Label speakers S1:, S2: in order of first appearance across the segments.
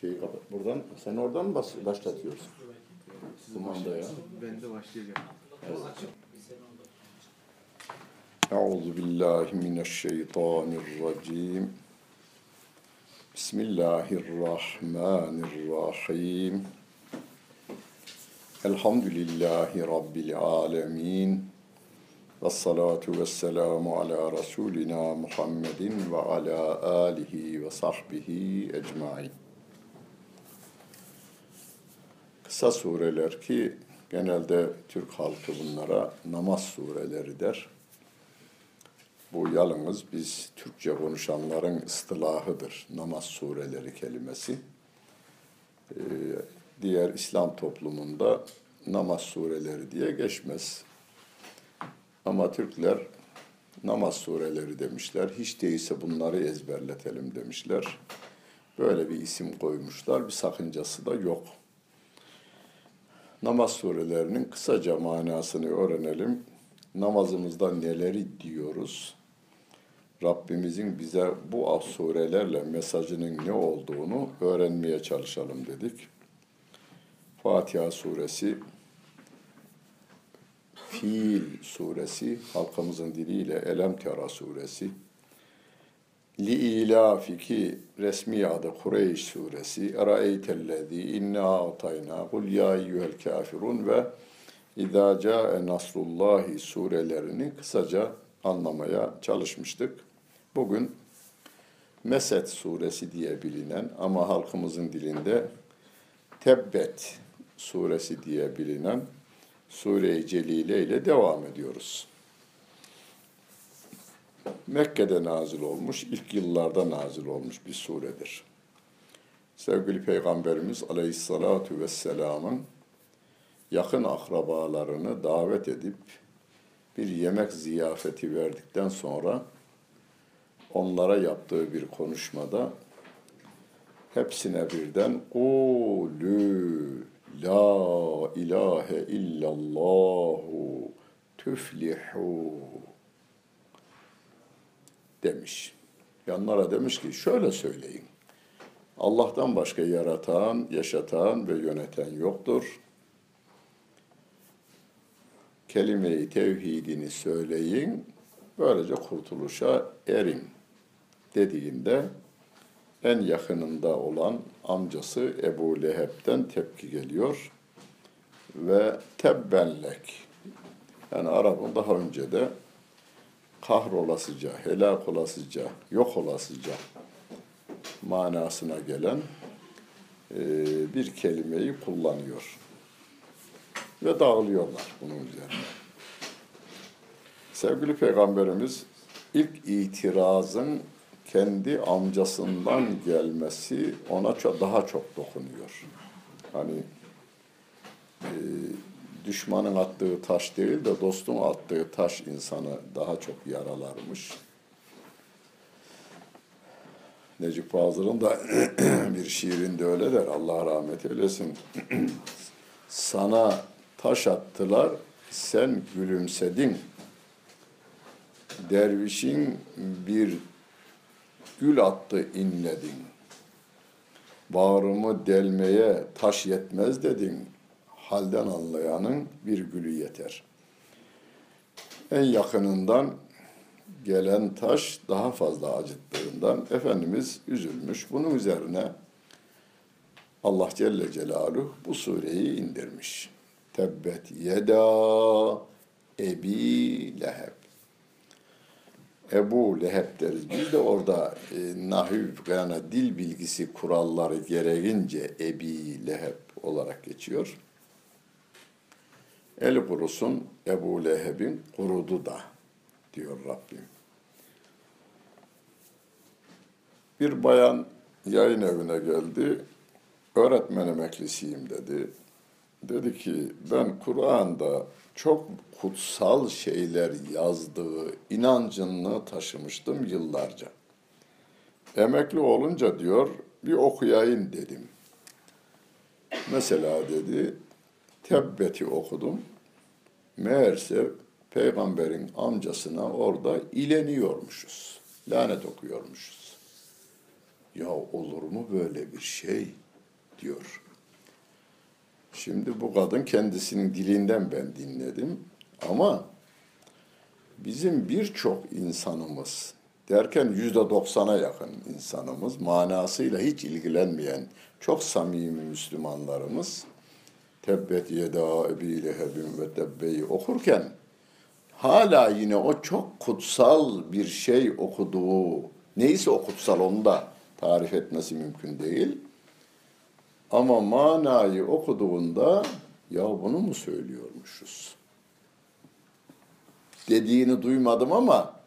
S1: Şeyi kapat. Buradan, sen oradan mı bas, başlatıyorsun? Kumanda ya.
S2: Ben de başlayacağım.
S1: Euzu billahi mineşşeytanirracim. Bismillahirrahmanirrahim. Elhamdülillahi Rabbil alemin. Ve salatu ve selamu ala Resulina Muhammedin ve ala alihi ve sahbihi ecmain. Kısa sureler ki genelde Türk halkı bunlara namaz sureleri der. Bu yalnız biz Türkçe konuşanların ıstılahıdır. Namaz sureleri kelimesi. Ee, diğer İslam toplumunda namaz sureleri diye geçmez. Ama Türkler namaz sureleri demişler. Hiç değilse bunları ezberletelim demişler. Böyle bir isim koymuşlar. Bir sakıncası da yok. Namaz surelerinin kısaca manasını öğrenelim. Namazımızda neleri diyoruz? Rabbimizin bize bu surelerle mesajının ne olduğunu öğrenmeye çalışalım dedik. Fatiha suresi, Fil suresi, halkımızın diliyle Elem Tera suresi, Li ilafiki resmi adı Kureyş suresi, Eraeytellezî inna atayna, Kul ya eyyühel kafirun ve İzâ câe nasrullahi surelerini kısaca anlamaya çalışmıştık. Bugün Mesed suresi diye bilinen ama halkımızın dilinde Tebbet suresi diye bilinen Sure-i Celile ile devam ediyoruz. Mekke'de nazil olmuş, ilk yıllarda nazil olmuş bir suredir. Sevgili Peygamberimiz Aleyhissalatu vesselamın yakın akrabalarını davet edip bir yemek ziyafeti verdikten sonra onlara yaptığı bir konuşmada hepsine birden Kulü la ilahe illallahu tüflihu demiş. Yanlara demiş ki şöyle söyleyin. Allah'tan başka yaratan, yaşatan ve yöneten yoktur. Kelime-i tevhidini söyleyin, böylece kurtuluşa erin dediğinde en yakınında olan amcası Ebu Leheb'den tepki geliyor ve tebbenlek yani Arap'ın daha önce de kahrolasıca, helak olasıca, yok olasıca manasına gelen e, bir kelimeyi kullanıyor. Ve dağılıyorlar bunun üzerine. Sevgili Peygamberimiz ilk itirazın kendi amcasından gelmesi ona daha çok dokunuyor. Hani e, düşmanın attığı taş değil de dostun attığı taş insanı daha çok yaralarmış. Necip Fazıl'ın da bir şiirinde öyle der, Allah rahmet eylesin. Sana taş attılar, sen gülümsedin. Dervişin bir gül attı inledin. Bağrımı delmeye taş yetmez dedin. Halden anlayanın bir gülü yeter. En yakınından gelen taş daha fazla acıttığından Efendimiz üzülmüş. Bunun üzerine Allah Celle Celaluhu bu sureyi indirmiş. Tebbet yeda ebi leheb. Ebu Leheb deriz. Biz de orada e, nahüv yani dil bilgisi kuralları gereğince Ebi Leheb olarak geçiyor. El kurusun Ebu Leheb'in kurudu da diyor Rabbim. Bir bayan yayın evine geldi. Öğretmen emeklisiyim dedi. Dedi ki ben Kur'an'da çok kutsal şeyler yazdığı inancını taşımıştım yıllarca. Emekli olunca diyor bir okuyayım dedim. Mesela dedi Tebbet'i okudum. Meğerse peygamberin amcasına orada ileniyormuşuz. Lanet okuyormuşuz. Ya olur mu böyle bir şey? diyor. Şimdi bu kadın kendisinin dilinden ben dinledim ama bizim birçok insanımız derken yüzde doksana yakın insanımız manasıyla hiç ilgilenmeyen çok samimi Müslümanlarımız Tebbet yeda ebi lehebin ve tebbeyi okurken hala yine o çok kutsal bir şey okuduğu neyse o kutsal onu da tarif etmesi mümkün değil. Ama manayı okuduğunda ya bunu mu söylüyormuşuz? Dediğini duymadım ama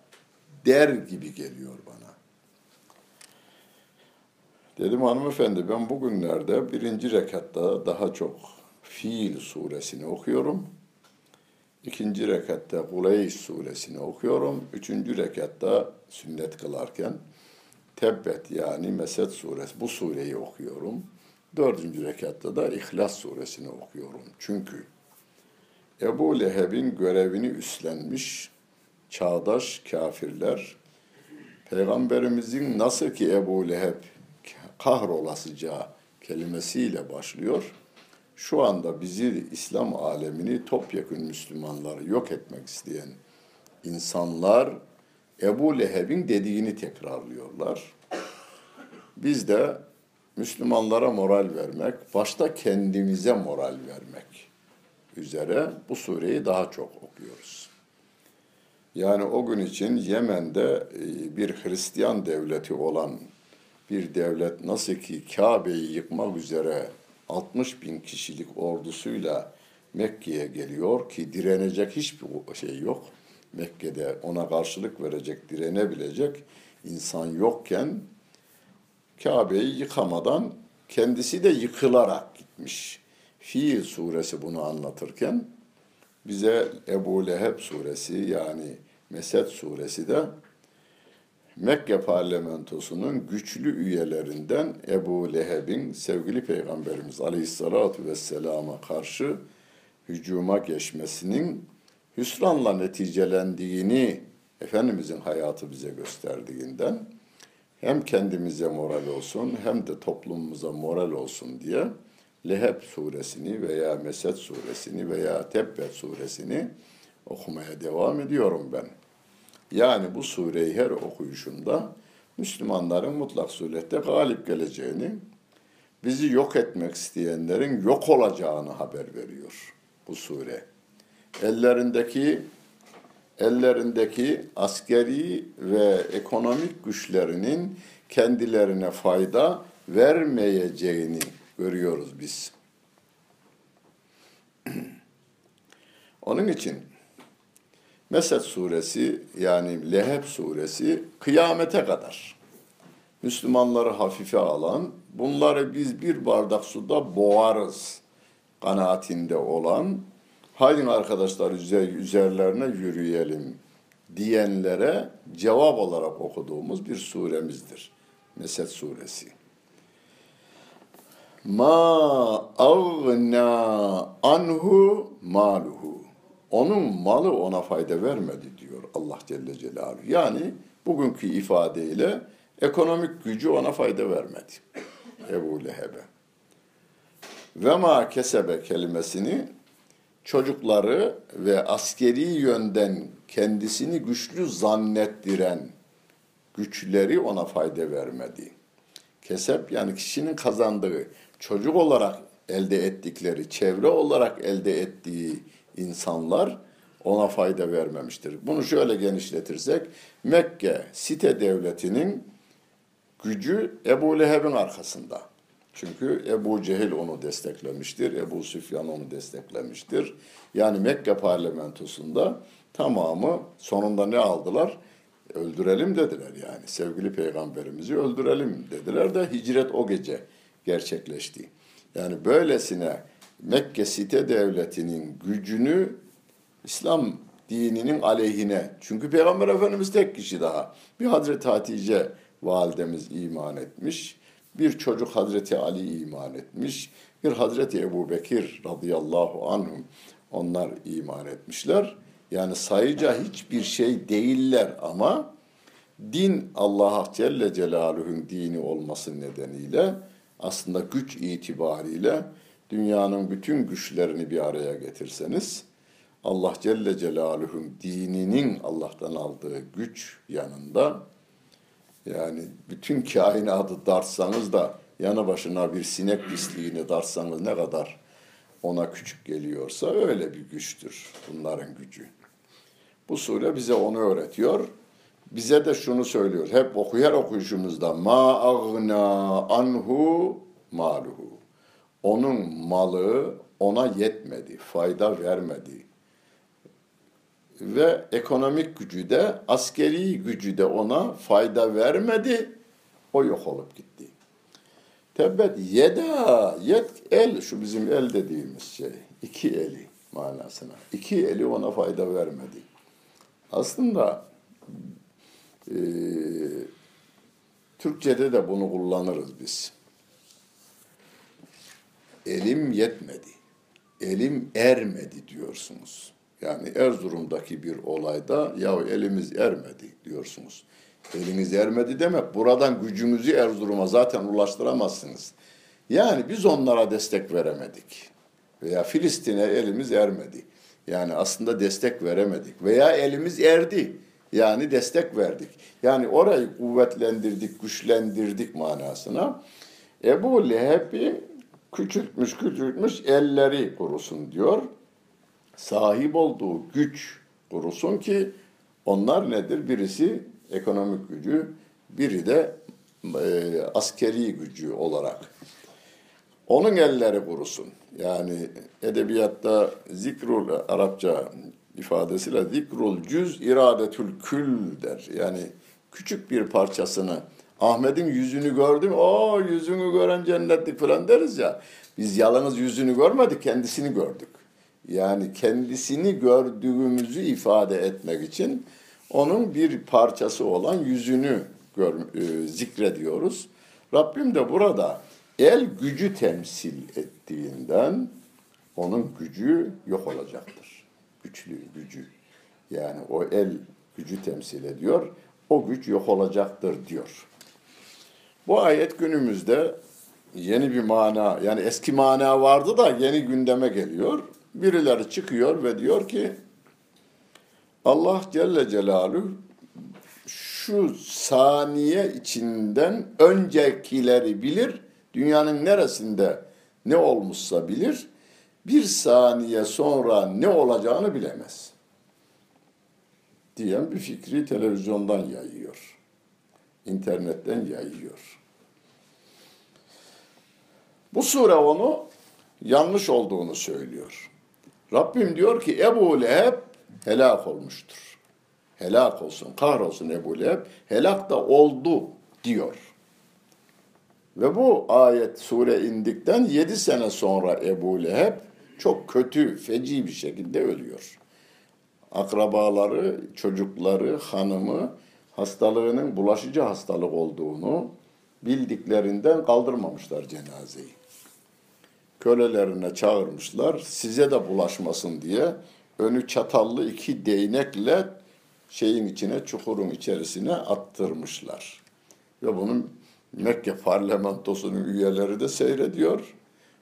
S1: der gibi geliyor bana. Dedim hanımefendi ben bugünlerde birinci rekatta daha çok Fiil suresini okuyorum. İkinci rekatta Kuleyş suresini okuyorum. Üçüncü rekatta sünnet kılarken Tebbet yani Mesed suresi bu sureyi okuyorum. Dördüncü rekatta da İhlas suresini okuyorum. Çünkü Ebu Leheb'in görevini üstlenmiş çağdaş kafirler Peygamberimizin nasıl ki Ebu Leheb kahrolasıca kelimesiyle başlıyor. Şu anda bizi İslam alemini topyekun Müslümanları yok etmek isteyen insanlar Ebu Leheb'in dediğini tekrarlıyorlar. Biz de Müslümanlara moral vermek, başta kendimize moral vermek üzere bu sureyi daha çok okuyoruz. Yani o gün için Yemen'de e, bir Hristiyan devleti olan bir devlet nasıl ki Kabe'yi yıkmak üzere 60 bin kişilik ordusuyla Mekke'ye geliyor ki direnecek hiçbir şey yok. Mekke'de ona karşılık verecek, direnebilecek insan yokken Kabe'yi yıkamadan kendisi de yıkılarak gitmiş. Fiil suresi bunu anlatırken bize Ebu Leheb suresi yani Mesed suresi de Mekke parlamentosunun güçlü üyelerinden Ebu Leheb'in sevgili Peygamberimiz Aleyhisselatü Vesselam'a karşı hücuma geçmesinin hüsranla neticelendiğini Efendimizin hayatı bize gösterdiğinden hem kendimize moral olsun hem de toplumumuza moral olsun diye Leheb suresini veya Mesed suresini veya Tebbet suresini okumaya devam ediyorum ben. Yani bu sureyi her okuyuşunda Müslümanların mutlak surette galip geleceğini, bizi yok etmek isteyenlerin yok olacağını haber veriyor bu sure. Ellerindeki ellerindeki askeri ve ekonomik güçlerinin kendilerine fayda vermeyeceğini görüyoruz biz. Onun için Mesed suresi yani Leheb suresi kıyamete kadar Müslümanları hafife alan, bunları biz bir bardak suda boğarız kanaatinde olan, haydi arkadaşlar üzerlerine yürüyelim diyenlere cevap olarak okuduğumuz bir suremizdir. Mesed suresi. Ma agna anhu maluhu onun malı ona fayda vermedi diyor Allah Celle Celaluhu. Yani bugünkü ifadeyle ekonomik gücü ona fayda vermedi. Ebu Leheb'e. Ve ma kesebe kelimesini çocukları ve askeri yönden kendisini güçlü zannettiren güçleri ona fayda vermedi. Kesep yani kişinin kazandığı, çocuk olarak elde ettikleri, çevre olarak elde ettiği insanlar ona fayda vermemiştir. Bunu şöyle genişletirsek Mekke site devletinin gücü Ebu Leheb'in arkasında. Çünkü Ebu Cehil onu desteklemiştir, Ebu Süfyan onu desteklemiştir. Yani Mekke parlamentosunda tamamı sonunda ne aldılar? Öldürelim dediler yani. Sevgili peygamberimizi öldürelim dediler de hicret o gece gerçekleşti. Yani böylesine Mekke site devletinin gücünü İslam dininin aleyhine. Çünkü Peygamber Efendimiz tek kişi daha. Bir Hazreti Hatice validemiz iman etmiş. Bir çocuk Hazreti Ali iman etmiş. Bir Hazreti Ebu Bekir radıyallahu anhum onlar iman etmişler. Yani sayıca hiçbir şey değiller ama din Allah Celle Celaluhu'nun dini olması nedeniyle aslında güç itibariyle dünyanın bütün güçlerini bir araya getirseniz Allah Celle Celaluhu'nun dininin Allah'tan aldığı güç yanında yani bütün kainatı dartsanız da yana başına bir sinek pisliğini dartsanız ne kadar ona küçük geliyorsa öyle bir güçtür bunların gücü. Bu sure bize onu öğretiyor. Bize de şunu söylüyor. Hep okuyer okuyuşumuzda ma agna anhu maluhu. Onun malı ona yetmedi, fayda vermedi. Ve ekonomik gücü de, askeri gücü de ona fayda vermedi. O yok olup gitti. Tebbet yeda, yet el, şu bizim el dediğimiz şey. iki eli manasına. İki eli ona fayda vermedi. Aslında e, Türkçe'de de bunu kullanırız biz. Elim yetmedi, elim ermedi diyorsunuz. Yani Erzurum'daki bir olayda ya elimiz ermedi diyorsunuz. Eliniz ermedi demek buradan gücümüzü Erzurum'a zaten ulaştıramazsınız. Yani biz onlara destek veremedik. Veya Filistin'e elimiz ermedi. Yani aslında destek veremedik. Veya elimiz erdi. Yani destek verdik. Yani orayı kuvvetlendirdik, güçlendirdik manasına. Ebu Leheb'i küçültmüş küçültmüş elleri kurusun diyor. Sahip olduğu güç kurusun ki onlar nedir? Birisi ekonomik gücü, biri de e, askeri gücü olarak. Onun elleri kurusun. Yani edebiyatta zikrul Arapça ifadesiyle zikrul cüz iradetül kül der. Yani küçük bir parçasını Ahmet'in yüzünü gördüm. O yüzünü gören cennetlik falan deriz ya. Biz yalnız yüzünü görmedik, kendisini gördük. Yani kendisini gördüğümüzü ifade etmek için onun bir parçası olan yüzünü gör, e, zikrediyoruz. Rabbim de burada el gücü temsil ettiğinden onun gücü yok olacaktır. Güçlü gücü. Yani o el gücü temsil ediyor. O güç yok olacaktır diyor. Bu ayet günümüzde yeni bir mana, yani eski mana vardı da yeni gündeme geliyor. Birileri çıkıyor ve diyor ki Allah Celle Celaluhu şu saniye içinden öncekileri bilir. Dünyanın neresinde ne olmuşsa bilir. Bir saniye sonra ne olacağını bilemez. Diyen bir fikri televizyondan yayıyor. internetten yayıyor. Bu sure onu yanlış olduğunu söylüyor. Rabbim diyor ki Ebu Leheb helak olmuştur. Helak olsun, kahrolsun Ebu Leheb. Helak da oldu diyor. Ve bu ayet sure indikten yedi sene sonra Ebu Leheb çok kötü, feci bir şekilde ölüyor. Akrabaları, çocukları, hanımı hastalığının bulaşıcı hastalık olduğunu bildiklerinden kaldırmamışlar cenazeyi. Kölelerine çağırmışlar, size de bulaşmasın diye önü çatallı iki değnekle şeyin içine, çukurun içerisine attırmışlar. Ve bunun Mekke parlamentosunun üyeleri de seyrediyor.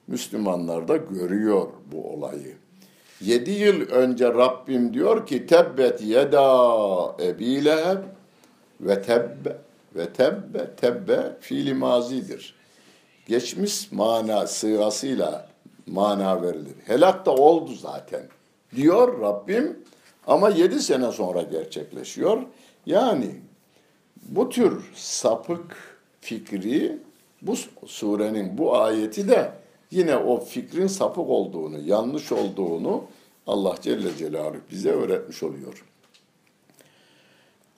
S1: Müslümanlar da görüyor bu olayı. Yedi yıl önce Rabbim diyor ki tebbet yeda ebi leheb ve tebbe ve tebbe tebbe fiili mazidir. Geçmiş mana sırasıyla mana verilir. Helak da oldu zaten diyor Rabbim ama yedi sene sonra gerçekleşiyor. Yani bu tür sapık fikri bu surenin bu ayeti de yine o fikrin sapık olduğunu, yanlış olduğunu Allah Celle Celaluhu bize öğretmiş oluyor.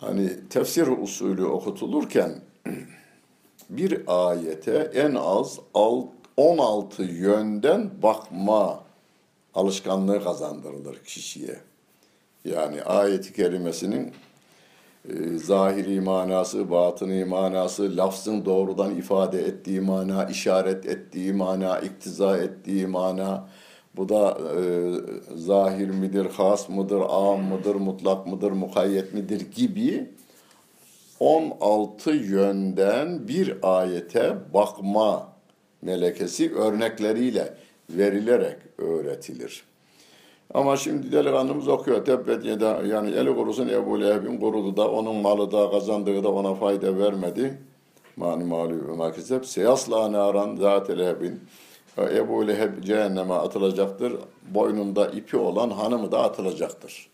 S1: Hani tefsir usulü okutulurken bir ayete en az 16 yönden bakma alışkanlığı kazandırılır kişiye. Yani ayeti kerimesinin e, zahiri manası, batıni manası, lafzın doğrudan ifade ettiği mana, işaret ettiği mana, iktiza ettiği mana, bu da e, zahir midir, has mıdır, am mıdır, mutlak mıdır, mukayyet midir gibi 16 yönden bir ayete bakma melekesi örnekleriyle verilerek öğretilir. Ama şimdi delikanlımız okuyor. Tebbet de yani eli kurusun Ebu Leheb'in kurudu da onun malı da kazandığı da ona fayda vermedi. Mani mali ve makisep. Seyasla naran zat Leheb'in. Ebu Leheb cehenneme atılacaktır. Boynunda ipi olan hanımı da atılacaktır.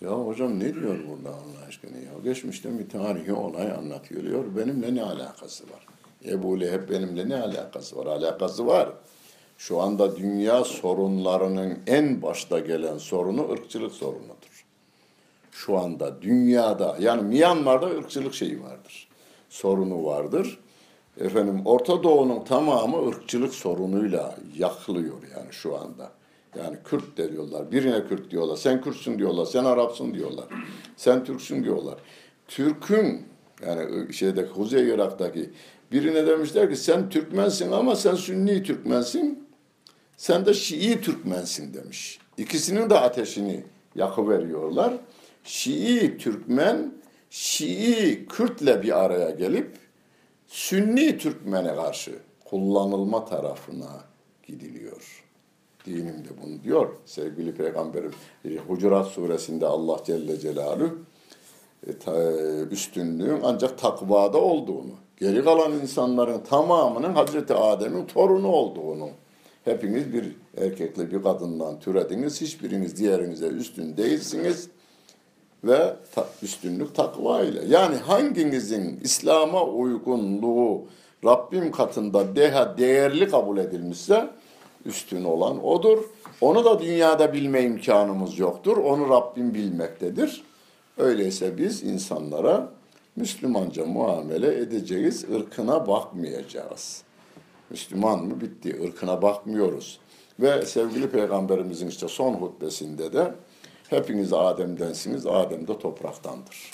S1: Ya hocam ne diyor burada Allah aşkına ya? Geçmişte bir tarihi olay anlatıyor. Diyor. Benimle ne alakası var? Ebu Leheb benimle ne alakası var? Alakası var. Şu anda dünya sorunlarının en başta gelen sorunu ırkçılık sorunudur. Şu anda dünyada yani Myanmar'da ırkçılık şeyi vardır. Sorunu vardır. Efendim Orta Doğu'nun tamamı ırkçılık sorunuyla yakılıyor yani şu anda. Yani Kürt de diyorlar. Birine Kürt diyorlar. Sen Kürtsün diyorlar. Sen Arapsın diyorlar. Sen Türksün diyorlar. Türk'ün yani şeyde Kuzey Irak'taki birine demişler ki sen Türkmensin ama sen Sünni Türkmensin. Sen de Şii Türkmensin demiş. İkisinin de ateşini yakıveriyorlar. Şii Türkmen, Şii Kürtle bir araya gelip Sünni Türkmen'e karşı kullanılma tarafına gidiliyor. Dinim de bunu diyor. Sevgili Peygamberim Hucurat suresinde Allah Celle Celaluhu e, üstünlüğün ancak takvada olduğunu, geri kalan insanların tamamının Hazreti Adem'in torunu olduğunu Hepiniz bir erkekle bir kadından türediniz. Hiçbiriniz diğerinize üstün değilsiniz. Ve üstünlük takva ile. Yani hanginizin İslam'a uygunluğu Rabbim katında deha değerli kabul edilmişse üstün olan odur. Onu da dünyada bilme imkanımız yoktur. Onu Rabbim bilmektedir. Öyleyse biz insanlara Müslümanca muamele edeceğiz, ırkına bakmayacağız. Müslüman mı bitti. ırkına bakmıyoruz. Ve sevgili peygamberimizin işte son hutbesinde de hepiniz Adem'densiniz. Adem de topraktandır.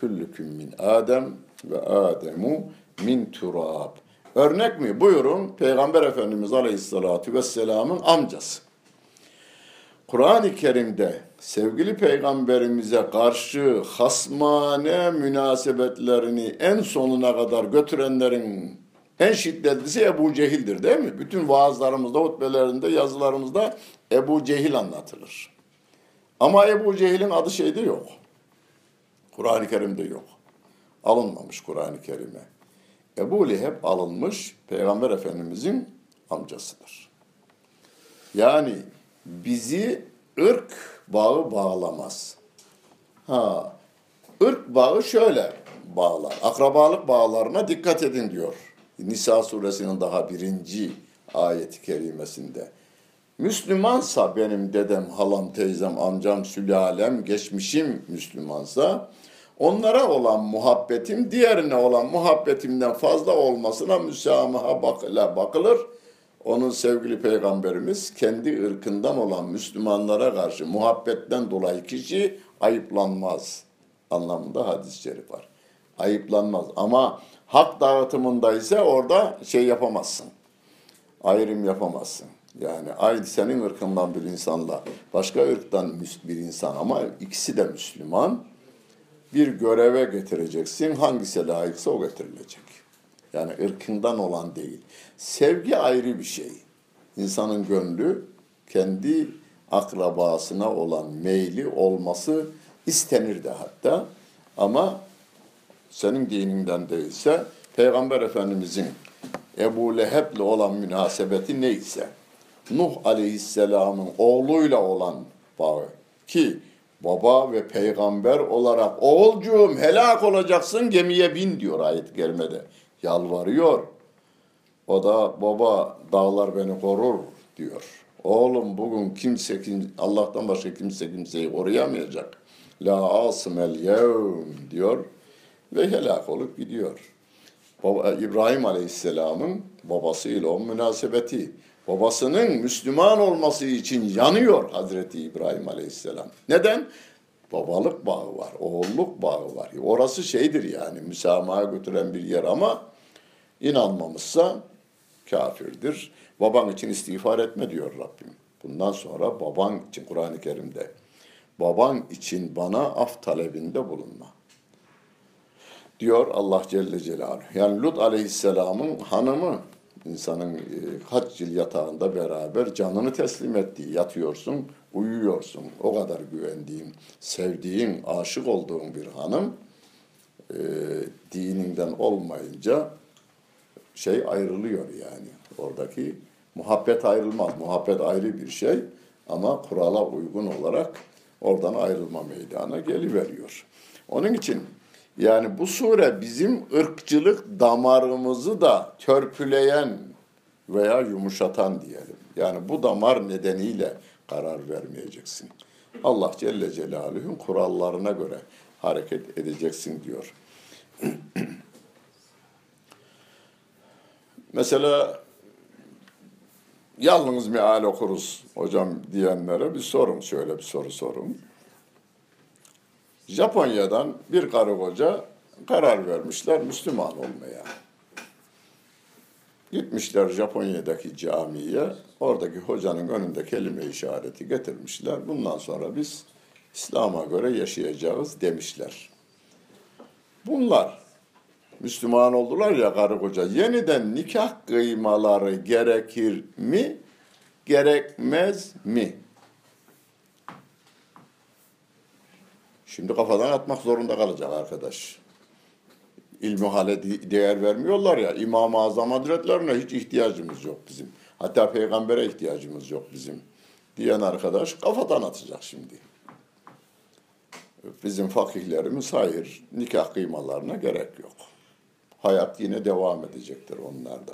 S1: Küllüküm min Adem ve Ademu min turab. Örnek mi? Buyurun Peygamber Efendimiz Aleyhisselatü Vesselam'ın amcası. Kur'an-ı Kerim'de sevgili peygamberimize karşı hasmane münasebetlerini en sonuna kadar götürenlerin en şiddetlisi Ebu Cehil'dir değil mi? Bütün vaazlarımızda, hutbelerinde, yazılarımızda Ebu Cehil anlatılır. Ama Ebu Cehil'in adı şeyde yok. Kur'an-ı Kerim'de yok. Alınmamış Kur'an-ı Kerim'e. Ebu Leheb alınmış Peygamber Efendimizin amcasıdır. Yani bizi ırk bağı bağlamaz. Ha, ırk bağı şöyle bağlar. Akrabalık bağlarına dikkat edin diyor Nisa suresinin daha birinci ayeti kerimesinde. Müslümansa benim dedem, halam, teyzem, amcam, sülalem, geçmişim Müslümansa onlara olan muhabbetim diğerine olan muhabbetimden fazla olmasına müsamaha bakılır. Onun sevgili peygamberimiz kendi ırkından olan Müslümanlara karşı muhabbetten dolayı kişi ayıplanmaz anlamında hadis-i şerif var. Ayıplanmaz ama hak dağıtımında ise orada şey yapamazsın. Ayrım yapamazsın. Yani aynı senin ırkından bir insanla başka ırktan bir insan ama ikisi de Müslüman bir göreve getireceksin. Hangisi layıksa o getirilecek. Yani ırkından olan değil. Sevgi ayrı bir şey. İnsanın gönlü kendi akrabasına olan meyli olması istenir de hatta. Ama senin dininden değilse Peygamber Efendimizin Ebu Leheb'le olan münasebeti neyse Nuh Aleyhisselam'ın oğluyla olan bağı ki baba ve peygamber olarak oğulcuğum helak olacaksın gemiye bin diyor ayet gelmede. Yalvarıyor. O da baba dağlar beni korur diyor. Oğlum bugün kimse Allah'tan başka kimse kimseyi koruyamayacak. La asmel yevm diyor ve helak olup gidiyor. Baba, İbrahim Aleyhisselam'ın babasıyla o münasebeti, babasının Müslüman olması için yanıyor Hazreti İbrahim Aleyhisselam. Neden? Babalık bağı var, oğulluk bağı var. Orası şeydir yani müsamaha götüren bir yer ama inanmamışsa kafirdir. Baban için istiğfar etme diyor Rabbim. Bundan sonra baban için Kur'an-ı Kerim'de baban için bana af talebinde bulunma diyor Allah Celle Celaluhu. Yani Lut Aleyhisselam'ın hanımı insanın e, kaç yıl yatağında beraber canını teslim ettiği, yatıyorsun, uyuyorsun. O kadar güvendiğin, sevdiğin, aşık olduğun bir hanım e, dininden olmayınca şey ayrılıyor yani. Oradaki muhabbet ayrılmaz. Muhabbet ayrı bir şey ama kurala uygun olarak oradan ayrılma meydana geliveriyor. Onun için yani bu sure bizim ırkçılık damarımızı da törpüleyen veya yumuşatan diyelim. Yani bu damar nedeniyle karar vermeyeceksin. Allah Celle Celaluhu'nun kurallarına göre hareket edeceksin diyor. Mesela yalnız meal okuruz hocam diyenlere bir sorun, şöyle bir soru sorun. Japonya'dan bir karı koca karar vermişler Müslüman olmaya. Gitmişler Japonya'daki camiye, oradaki hocanın önünde kelime işareti getirmişler. Bundan sonra biz İslam'a göre yaşayacağız demişler. Bunlar Müslüman oldular ya karı koca. Yeniden nikah kıymaları gerekir mi? Gerekmez mi? Şimdi kafadan atmak zorunda kalacak arkadaş. İlmi hale değer vermiyorlar ya. İmam-ı Azam Hazretlerine hiç ihtiyacımız yok bizim. Hatta peygambere ihtiyacımız yok bizim. Diyen arkadaş kafadan atacak şimdi. Bizim fakihlerimiz hayır, nikah kıymalarına gerek yok. Hayat yine devam edecektir onlarda.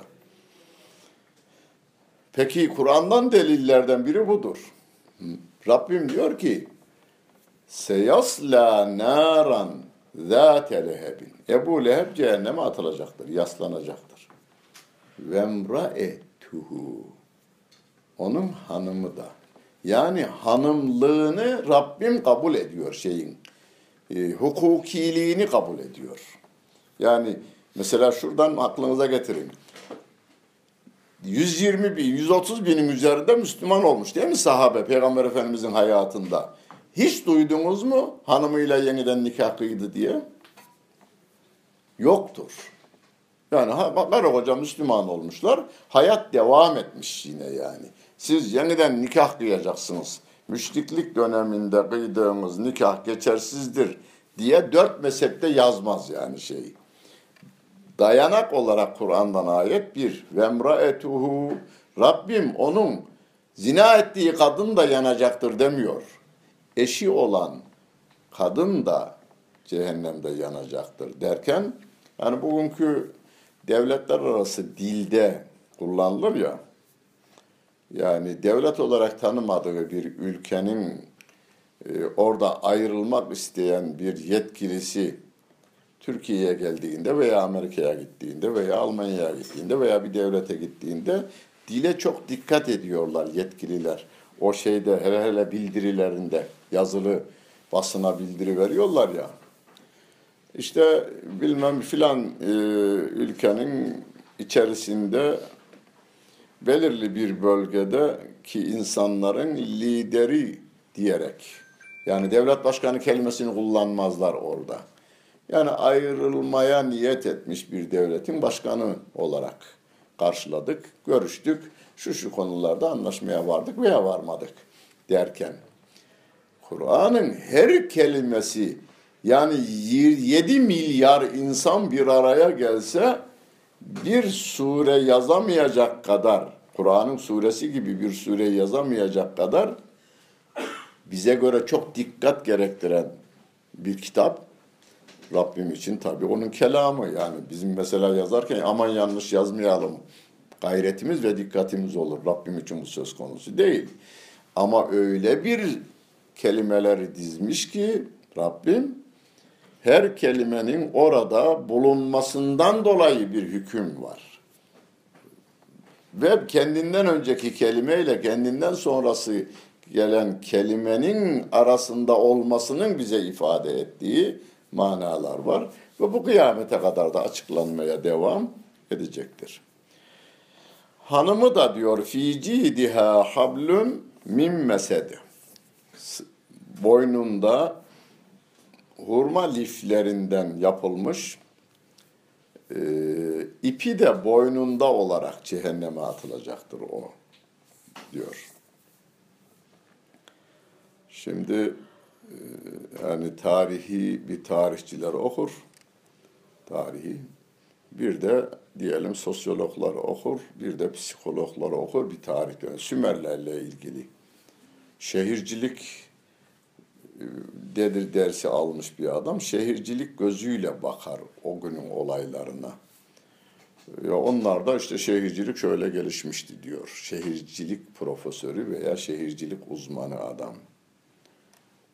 S1: Peki Kur'an'dan delillerden biri budur. Rabbim diyor ki Seyasla naran zâte lehebin. Ebu Leheb cehenneme atılacaktır, yaslanacaktır. Vemraetuhu. Onun hanımı da. Yani hanımlığını Rabbim kabul ediyor şeyin. E, hukukiliğini kabul ediyor. Yani mesela şuradan aklınıza getirin. 120 bin, 130 binin üzerinde Müslüman olmuş değil mi sahabe Peygamber Efendimizin hayatında? Hiç duydunuz mu hanımıyla yeniden nikah kıydı diye? Yoktur. Yani karı koca Müslüman olmuşlar. Hayat devam etmiş yine yani. Siz yeniden nikah kıyacaksınız. Müşriklik döneminde kıydığımız nikah geçersizdir diye dört mezhepte yazmaz yani şey. Dayanak olarak Kur'an'dan ayet bir. Vemraetuhu Rabbim onun zina ettiği kadın da yanacaktır demiyor eşi olan kadın da cehennemde yanacaktır derken yani bugünkü devletler arası dilde kullanılır ya yani devlet olarak tanımadığı bir ülkenin e, orada ayrılmak isteyen bir yetkilisi Türkiye'ye geldiğinde veya Amerika'ya gittiğinde veya Almanya'ya gittiğinde veya bir devlete gittiğinde dile çok dikkat ediyorlar yetkililer. O şeyde hele hele bildirilerinde yazılı basına bildiri veriyorlar ya. İşte bilmem filan e, ülkenin içerisinde belirli bir bölgede ki insanların lideri diyerek yani devlet başkanı kelimesini kullanmazlar orada. Yani ayrılmaya niyet etmiş bir devletin başkanı olarak karşıladık, görüştük şu şu konularda anlaşmaya vardık veya varmadık derken Kur'an'ın her kelimesi yani 7 milyar insan bir araya gelse bir sure yazamayacak kadar Kur'an'ın suresi gibi bir sure yazamayacak kadar bize göre çok dikkat gerektiren bir kitap Rabbim için tabii onun kelamı yani bizim mesela yazarken aman yanlış yazmayalım gayretimiz ve dikkatimiz olur. Rabbim için bu söz konusu değil. Ama öyle bir kelimeleri dizmiş ki Rabbim her kelimenin orada bulunmasından dolayı bir hüküm var. Ve kendinden önceki kelimeyle kendinden sonrası gelen kelimenin arasında olmasının bize ifade ettiği manalar var. Ve bu kıyamete kadar da açıklanmaya devam edecektir. Hanımı da diyor fi diha hablun min mesed. Boynunda hurma liflerinden yapılmış e, ipi de boynunda olarak cehenneme atılacaktır o diyor. Şimdi e, yani tarihi bir tarihçiler okur, tarihi. Bir de diyelim sosyologlar okur, bir de psikologlar okur bir tarih dönemi. Sümerlerle ilgili. Şehircilik dedir dersi almış bir adam. Şehircilik gözüyle bakar o günün olaylarına. Ya onlar da işte şehircilik şöyle gelişmişti diyor. Şehircilik profesörü veya şehircilik uzmanı adam.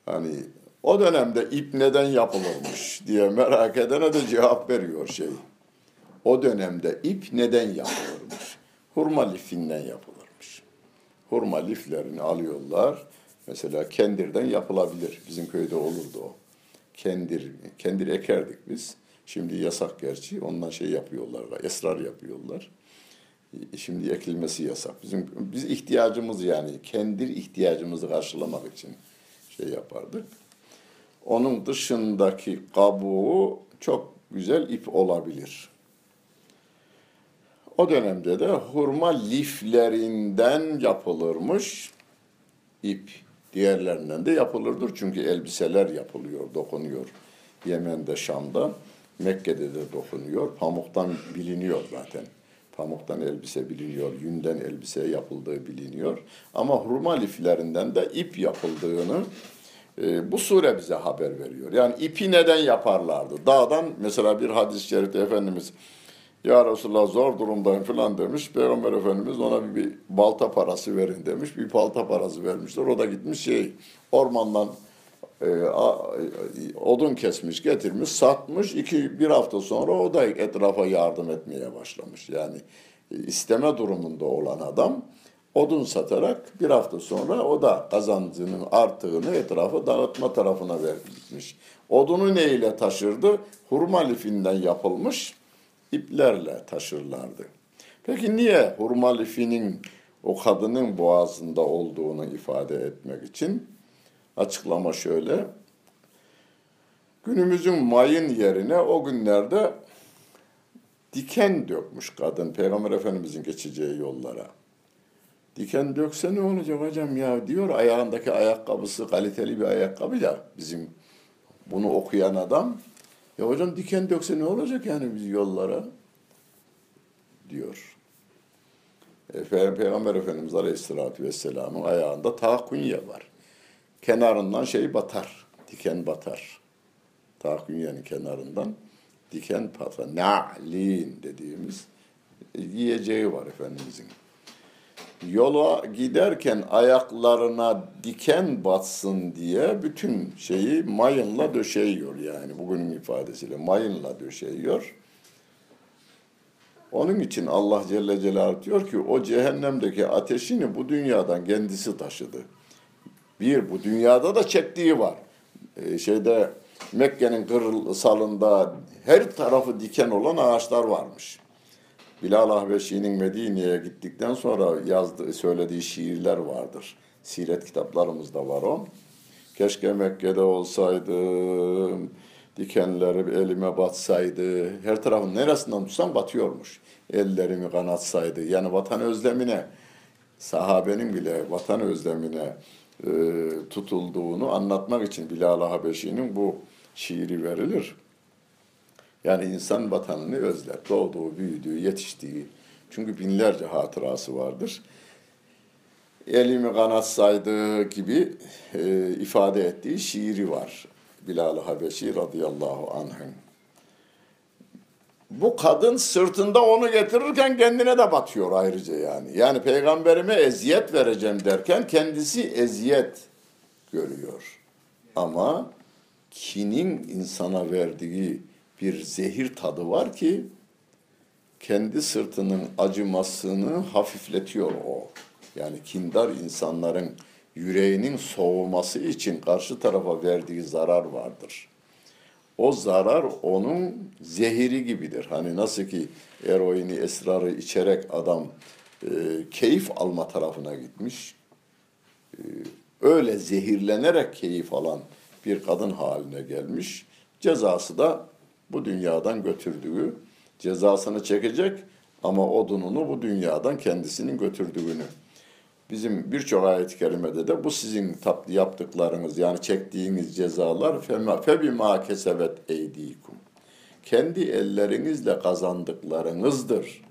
S1: Hani o dönemde ip neden yapılırmış diye merak edene de cevap veriyor şey. O dönemde ip neden yapılırmış? Hurma lifinden yapılırmış. Hurma liflerini alıyorlar. Mesela kendirden yapılabilir. Bizim köyde olurdu o. Kendir, kendir ekerdik biz. Şimdi yasak gerçi. Ondan şey yapıyorlar, esrar yapıyorlar. Şimdi ekilmesi yasak. Bizim biz ihtiyacımız yani kendir ihtiyacımızı karşılamak için şey yapardık. Onun dışındaki kabuğu çok güzel ip olabilir. O dönemde de hurma liflerinden yapılırmış ip. Diğerlerinden de yapılırdır çünkü elbiseler yapılıyor, dokunuyor. Yemen'de, Şam'da, Mekke'de de dokunuyor. Pamuktan biliniyor zaten. Pamuktan elbise biliniyor, yünden elbise yapıldığı biliniyor. Ama hurma liflerinden de ip yapıldığını e, bu sure bize haber veriyor. Yani ipi neden yaparlardı? Dağdan mesela bir hadis-i şerifte Efendimiz ya Resulallah zor durumdayım falan demiş. Peygamber Efendimiz ona bir, balta parası verin demiş. Bir balta parası vermişler. O da gitmiş şey ormandan e, a, odun kesmiş, getirmiş, satmış. İki, bir hafta sonra o da etrafa yardım etmeye başlamış. Yani e, isteme durumunda olan adam odun satarak bir hafta sonra o da kazancının arttığını etrafa dağıtma tarafına vermiş. Odunu ne ile taşırdı? Hurma lifinden yapılmış iplerle taşırlardı. Peki niye hurma lifinin o kadının boğazında olduğunu ifade etmek için açıklama şöyle. Günümüzün mayın yerine o günlerde diken dökmüş kadın Peygamber Efendimizin geçeceği yollara. Diken dökse ne olacak hocam ya diyor ayağındaki ayakkabısı kaliteli bir ayakkabı ya bizim bunu okuyan adam. Ya hocam diken dökse ne olacak yani biz yollara diyor. Efendim, Peygamber Efendimiz Aleyhisselatü Vesselam'ın ayağında takunye var. Kenarından şey batar, diken batar. Takunyenin kenarından diken batar. Na'lin dediğimiz yiyeceği var Efendimizin yola giderken ayaklarına diken batsın diye bütün şeyi mayınla döşeyiyor yani bugünün ifadesiyle mayınla döşeyiyor. Onun için Allah Celle Celaluhu diyor ki o cehennemdeki ateşini bu dünyadan kendisi taşıdı. Bir bu dünyada da çektiği var. Ee, şeyde Mekke'nin kırsalında her tarafı diken olan ağaçlar varmış. Bilal Ahveşi'nin Medine'ye gittikten sonra yazdığı, söylediği şiirler vardır. Siret kitaplarımızda var o. Keşke Mekke'de olsaydım, dikenleri elime batsaydı. Her tarafın neresinden tutsam batıyormuş. Ellerimi kanatsaydı. Yani vatan özlemine, sahabenin bile vatan özlemine e, tutulduğunu anlatmak için Bilal Habeşi'nin bu şiiri verilir. Yani insan vatanını özler. Doğduğu, büyüdüğü, yetiştiği. Çünkü binlerce hatırası vardır. Elimi kanatsaydı gibi e, ifade ettiği şiiri var. Bilal-i Habeşi radıyallahu anh'ın. Bu kadın sırtında onu getirirken kendine de batıyor ayrıca yani. Yani peygamberime eziyet vereceğim derken kendisi eziyet görüyor. Ama kinin insana verdiği bir zehir tadı var ki kendi sırtının acımasını hafifletiyor o. Yani kindar insanların yüreğinin soğuması için karşı tarafa verdiği zarar vardır. O zarar onun zehiri gibidir. Hani nasıl ki eroini, esrarı içerek adam e, keyif alma tarafına gitmiş. E, öyle zehirlenerek keyif alan bir kadın haline gelmiş. Cezası da bu dünyadan götürdüğü Cezasını çekecek ama odununu bu dünyadan kendisinin götürdüğünü. Bizim birçok ayet-i kerimede de bu sizin yaptıklarınız yani çektiğiniz cezalar febima kesebet eydikum. Kendi ellerinizle kazandıklarınızdır.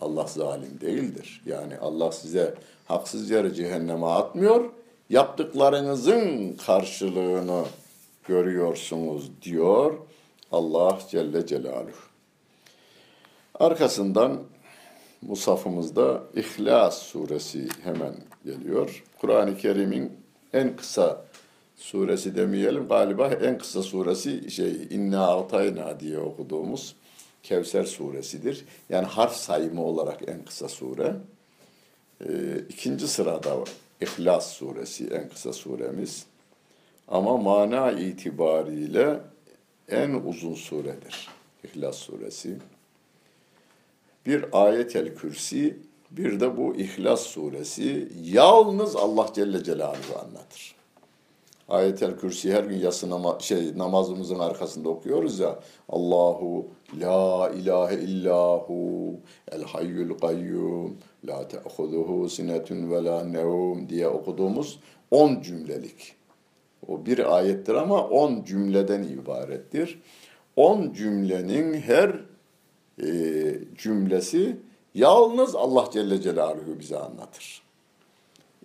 S1: Allah zalim değildir. Yani Allah size haksız yere cehenneme atmıyor. Yaptıklarınızın karşılığını görüyorsunuz diyor Allah Celle Celaluhu. Arkasından Musafımızda İhlas suresi hemen geliyor. Kur'an-ı Kerim'in en kısa suresi demeyelim galiba en kısa suresi şey İnna Atayna diye okuduğumuz Kevser suresidir. Yani harf sayımı olarak en kısa sure. Ee, ikinci sırada İhlas suresi en kısa suremiz. Ama mana itibariyle en uzun suredir İhlas suresi bir ayetel kürsi, bir de bu İhlas suresi yalnız Allah Celle Celaluhu anlatır. Ayetel Kürsi her gün yatsı nama, şey, namazımızın arkasında okuyoruz ya. Allahu la ilahe illahu el hayyul kayyum la te'huduhu sinetun ve la nevum diye okuduğumuz on cümlelik. O bir ayettir ama on cümleden ibarettir. On cümlenin her e, cümlesi yalnız Allah Celle Celaluhu bize anlatır.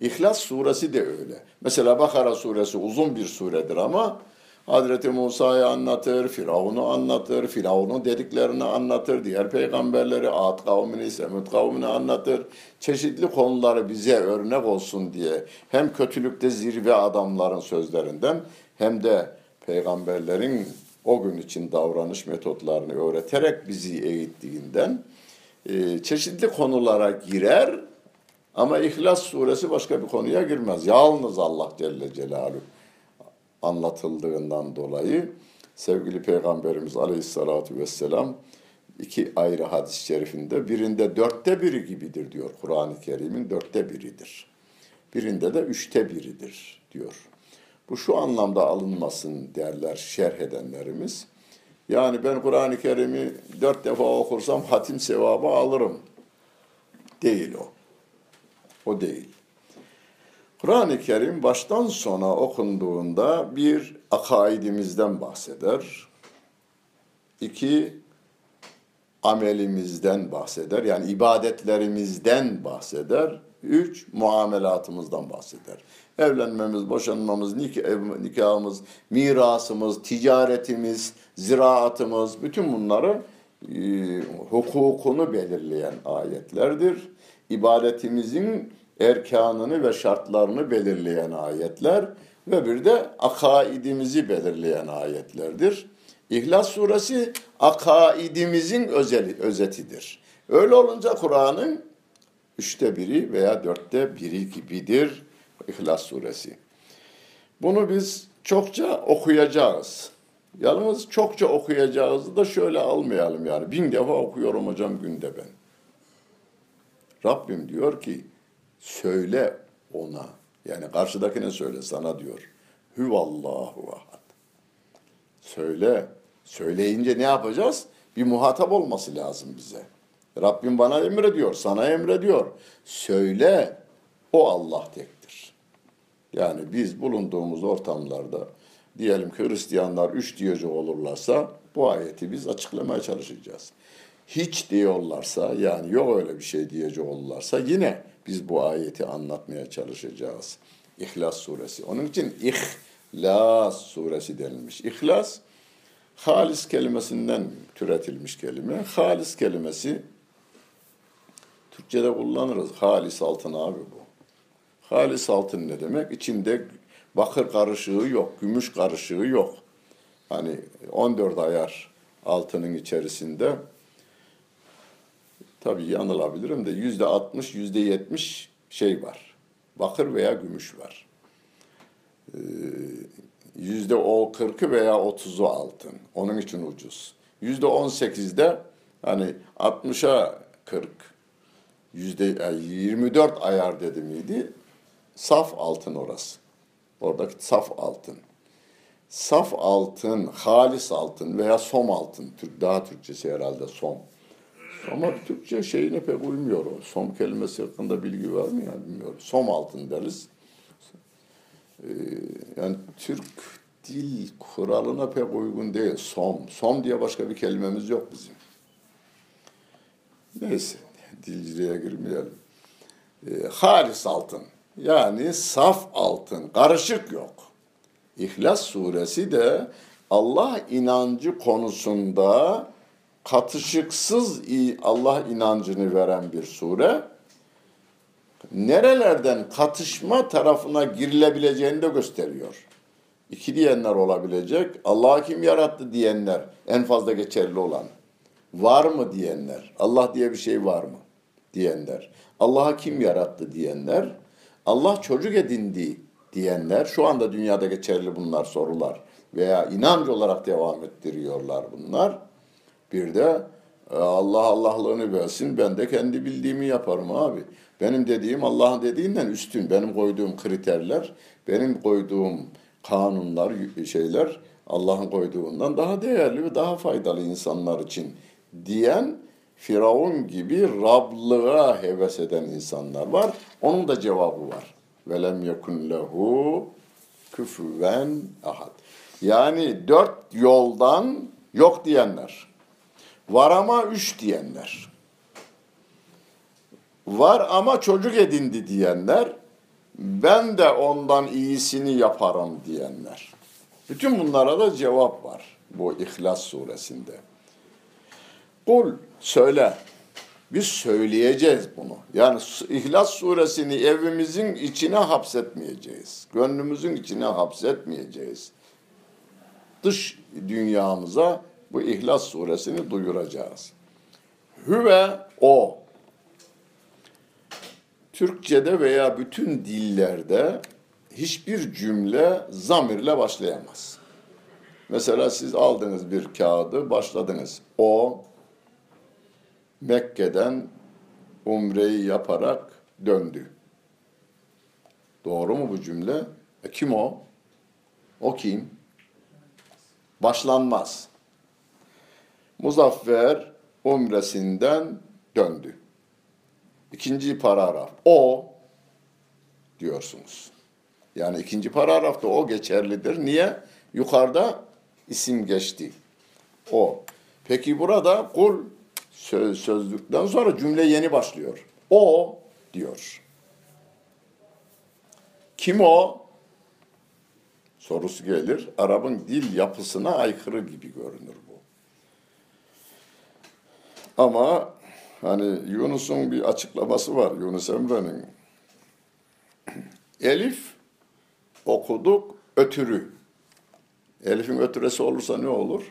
S1: İhlas suresi de öyle. Mesela Bakara suresi uzun bir suredir ama Hazreti Musa'yı anlatır, Firavun'u anlatır, Firavun'un dediklerini anlatır, diğer peygamberleri, Ad kavmini, Semud kavmini anlatır. Çeşitli konuları bize örnek olsun diye hem kötülükte zirve adamların sözlerinden hem de peygamberlerin o gün için davranış metotlarını öğreterek bizi eğittiğinden e, çeşitli konulara girer ama İhlas suresi başka bir konuya girmez. Yalnız Allah Celle Celaluhu anlatıldığından dolayı sevgili Peygamberimiz Aleyhisselatü Vesselam iki ayrı hadis-i şerifinde birinde dörtte biri gibidir diyor. Kur'an-ı Kerim'in dörtte biridir. Birinde de üçte biridir diyor. Bu şu anlamda alınmasın derler şerh edenlerimiz. Yani ben Kur'an-ı Kerim'i dört defa okursam hatim sevabı alırım. Değil o. O değil. Kur'an-ı Kerim baştan sona okunduğunda bir akaidimizden bahseder. İki, amelimizden bahseder. Yani ibadetlerimizden bahseder. Üç, muamelatımızdan bahseder. Evlenmemiz, boşanmamız, nikahımız, mirasımız, ticaretimiz, ziraatımız, bütün bunları e, hukukunu belirleyen ayetlerdir. İbadetimizin erkanını ve şartlarını belirleyen ayetler ve bir de akaidimizi belirleyen ayetlerdir. İhlas suresi akaidimizin özeli, özetidir. Öyle olunca Kur'an'ın üçte biri veya dörtte biri gibidir İhlas suresi. Bunu biz çokça okuyacağız. Yalnız çokça okuyacağızı da şöyle almayalım yani. Bin defa okuyorum hocam günde ben. Rabbim diyor ki söyle ona. Yani karşıdakine söyle sana diyor. Hüvallahu ahad. Söyle. Söyleyince ne yapacağız? Bir muhatap olması lazım bize. Rabbim bana emrediyor, sana emrediyor. Söyle, o Allah tektir. Yani biz bulunduğumuz ortamlarda diyelim ki Hristiyanlar üç diyecek olurlarsa bu ayeti biz açıklamaya çalışacağız. Hiç diyorlarsa yani yok öyle bir şey diyecek olurlarsa yine biz bu ayeti anlatmaya çalışacağız. İhlas suresi. Onun için İhlas suresi denilmiş. İhlas halis kelimesinden türetilmiş kelime. Halis kelimesi Türkçe'de kullanırız. Halis altın abi bu. Halis altın ne demek? İçinde bakır karışığı yok, gümüş karışığı yok. Hani 14 ayar altının içerisinde tabii yanılabilirim de yüzde 60, yüzde 70 şey var. Bakır veya gümüş var. Ee, yüzde o 40'ı veya 30'u altın. Onun için ucuz. Yüzde 18'de hani 60'a 40, yüzde 24 ayar dedi miydi? Saf altın orası. Oradaki saf altın. saf altın, halis altın veya som altın, Türk daha Türkçesi herhalde som. Ama Türkçe şeyine pek uymuyor o. Som kelimesi hakkında bilgi var mı yani bilmiyorum. Som altın deriz. Ee, yani Türk dil kuralına pek uygun değil. Som. Som diye başka bir kelimemiz yok bizim. Neyse, dilciliğe girmeyelim. Ee, halis altın. Yani saf altın, karışık yok. İhlas suresi de Allah inancı konusunda katışıksız Allah inancını veren bir sure. Nerelerden katışma tarafına girilebileceğini de gösteriyor. İki diyenler olabilecek, Allah kim yarattı diyenler en fazla geçerli olan. Var mı diyenler, Allah diye bir şey var mı diyenler. Allah'a kim yarattı diyenler, Allah çocuk edindi diyenler, şu anda dünyada geçerli bunlar sorular veya inanç olarak devam ettiriyorlar bunlar. Bir de e, Allah Allah'lığını versin ben de kendi bildiğimi yaparım abi. Benim dediğim Allah'ın dediğinden üstün. Benim koyduğum kriterler, benim koyduğum kanunlar, şeyler Allah'ın koyduğundan daha değerli ve daha faydalı insanlar için diyen Firavun gibi Rablığa heves eden insanlar var. Onun da cevabı var. Velem yekun lehu küfüven ahad. Yani dört yoldan yok diyenler. Var ama üç diyenler. Var ama çocuk edindi diyenler. Ben de ondan iyisini yaparım diyenler. Bütün bunlara da cevap var bu İhlas suresinde. Kul söyle. Biz söyleyeceğiz bunu. Yani İhlas suresini evimizin içine hapsetmeyeceğiz. Gönlümüzün içine hapsetmeyeceğiz. Dış dünyamıza bu İhlas suresini duyuracağız. Hüve o. Türkçede veya bütün dillerde hiçbir cümle zamirle başlayamaz. Mesela siz aldınız bir kağıdı, başladınız. O Mekke'den umreyi yaparak döndü. Doğru mu bu cümle? E kim o? O kim? Başlanmaz. Muzaffer umresinden döndü. İkinci paragraf. O diyorsunuz. Yani ikinci paragrafta o geçerlidir. Niye? Yukarıda isim geçti. O. Peki burada kul söz, sözlükten sonra cümle yeni başlıyor. O diyor. Kim o? Sorusu gelir. Arap'ın dil yapısına aykırı gibi görünür bu. Ama hani Yunus'un bir açıklaması var Yunus Emre'nin. Elif okuduk ötürü. Elif'in ötüresi olursa ne olur?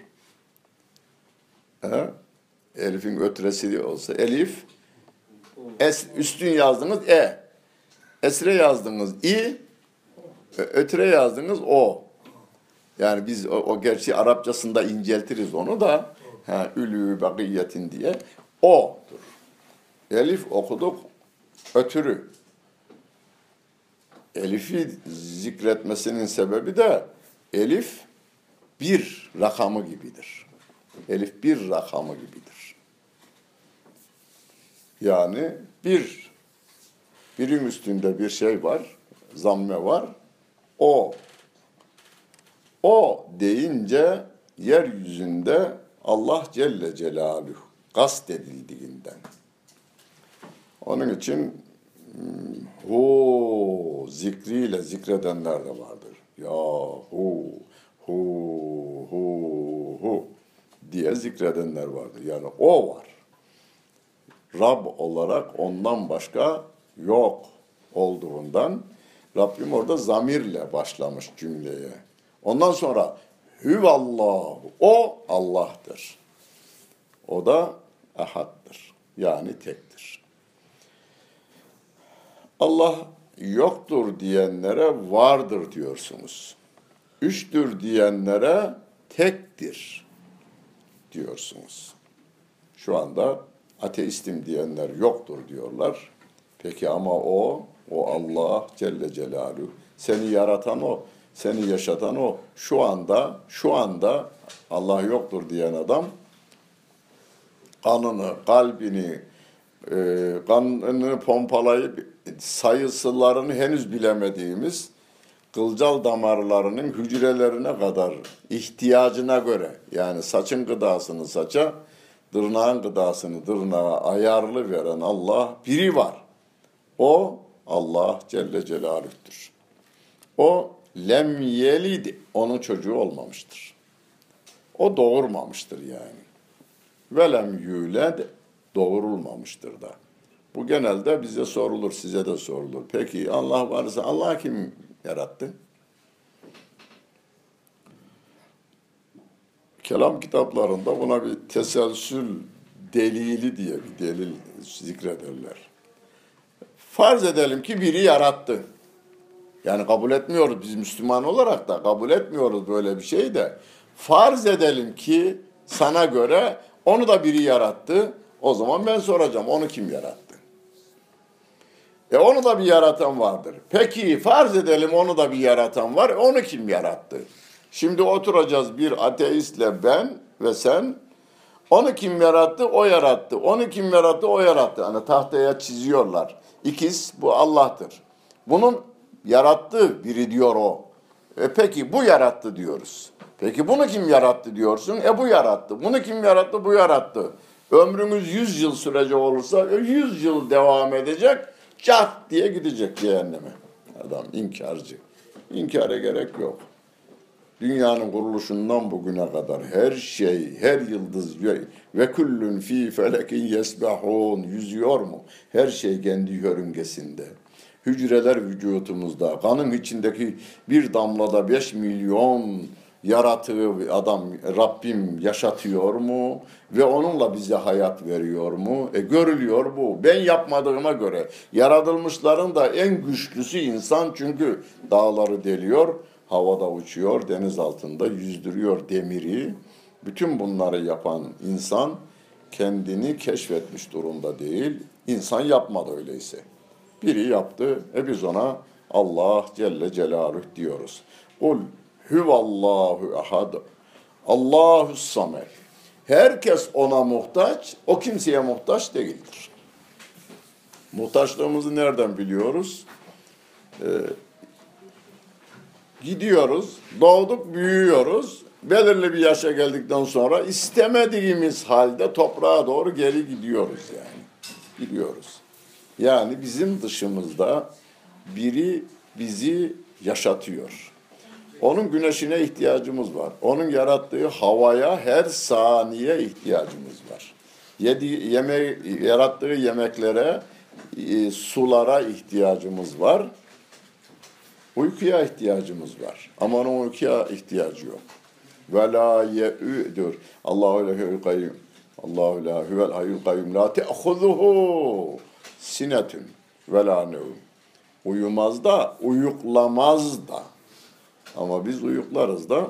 S1: He? Elif'in ötüresi olsa Elif es, üstün yazdınız E. Esre yazdınız İ. Ötüre yazdınız O. Yani biz o, o gerçi Arapçasında inceltiriz onu da ha, ülü bakiyetin diye O'dur. Elif okuduk ötürü. Elif'i zikretmesinin sebebi de Elif bir rakamı gibidir. Elif bir rakamı gibidir. Yani bir, birin üstünde bir şey var, zamme var. O, o deyince yeryüzünde Allah Celle Celaluhu kast edildiğinden. Onun için hmm, hu zikriyle zikredenler de vardır. Ya hu hu hu hu diye zikredenler vardır. Yani o var. Rab olarak ondan başka yok olduğundan Rabbim orada zamirle başlamış cümleye. Ondan sonra hüvallahu o Allah'tır. O da ahaddır. Yani tektir. Allah yoktur diyenlere vardır diyorsunuz. Üçtür diyenlere tektir diyorsunuz. Şu anda ateistim diyenler yoktur diyorlar. Peki ama o, o Allah Celle Celaluhu, seni yaratan o. Seni yaşatan o. Şu anda, şu anda Allah yoktur diyen adam kanını, kalbini, e, kanını pompalayıp sayısılarını henüz bilemediğimiz kılcal damarlarının hücrelerine kadar ihtiyacına göre yani saçın gıdasını saça, tırnağın gıdasını tırnağa ayarlı veren Allah biri var. O Allah Celle Celaluh'tür. O lem yelid onun çocuğu olmamıştır. O doğurmamıştır yani. Velem yüled doğurulmamıştır da. Bu genelde bize sorulur, size de sorulur. Peki Allah varsa Allah kim yarattı? Kelam kitaplarında buna bir teselsül delili diye bir delil zikrederler. Farz edelim ki biri yarattı. Yani kabul etmiyoruz biz Müslüman olarak da kabul etmiyoruz böyle bir şey de. Farz edelim ki sana göre onu da biri yarattı. O zaman ben soracağım onu kim yarattı? E onu da bir yaratan vardır. Peki farz edelim onu da bir yaratan var. Onu kim yarattı? Şimdi oturacağız bir ateistle ben ve sen. Onu kim yarattı? O yarattı. Onu kim yarattı? O yarattı. Hani tahtaya çiziyorlar. İkiz bu Allah'tır. Bunun yarattığı biri diyor o. E peki bu yarattı diyoruz. Peki bunu kim yarattı diyorsun? E bu yarattı. Bunu kim yarattı? Bu yarattı. Ömrümüz 100 yıl sürecek olursa 100 yıl devam edecek. Cat diye gidecek cehenneme. Adam inkarcı. İnkara gerek yok. Dünyanın kuruluşundan bugüne kadar her şey, her yıldız ve küllün fi felekin yesbahun yüzüyor mu? Her şey kendi yörüngesinde. Hücreler vücutumuzda, kanın içindeki bir damlada beş milyon yaratığı adam Rabbim yaşatıyor mu ve onunla bize hayat veriyor mu? E görülüyor bu. Ben yapmadığıma göre yaratılmışların da en güçlüsü insan çünkü dağları deliyor, havada uçuyor, deniz altında yüzdürüyor demiri. Bütün bunları yapan insan kendini keşfetmiş durumda değil. İnsan yapmadı öyleyse. Biri yaptı. E biz ona Allah Celle Celaluhu diyoruz. Kul huvallahu ahad. Allahu samer. Herkes ona muhtaç, o kimseye muhtaç değildir. Muhtaçlığımızı nereden biliyoruz? Ee, gidiyoruz, doğduk, büyüyoruz. Belirli bir yaşa geldikten sonra istemediğimiz halde toprağa doğru geri gidiyoruz yani. Gidiyoruz. Yani bizim dışımızda biri bizi yaşatıyor. Onun güneşine ihtiyacımız var. Onun yarattığı havaya her saniye ihtiyacımız var. Yedi, yeme, yarattığı yemeklere, e, sulara ihtiyacımız var. Uykuya ihtiyacımız var. Ama onun uykuya ihtiyacı yok. Ve la ye'üdür. Allahu la kayyum. Allahu la huvel hayyul kayyum. La te'huzuhu sinetün ve la. Uyumaz da, uyuklamaz da. Ama biz uyuklarız da,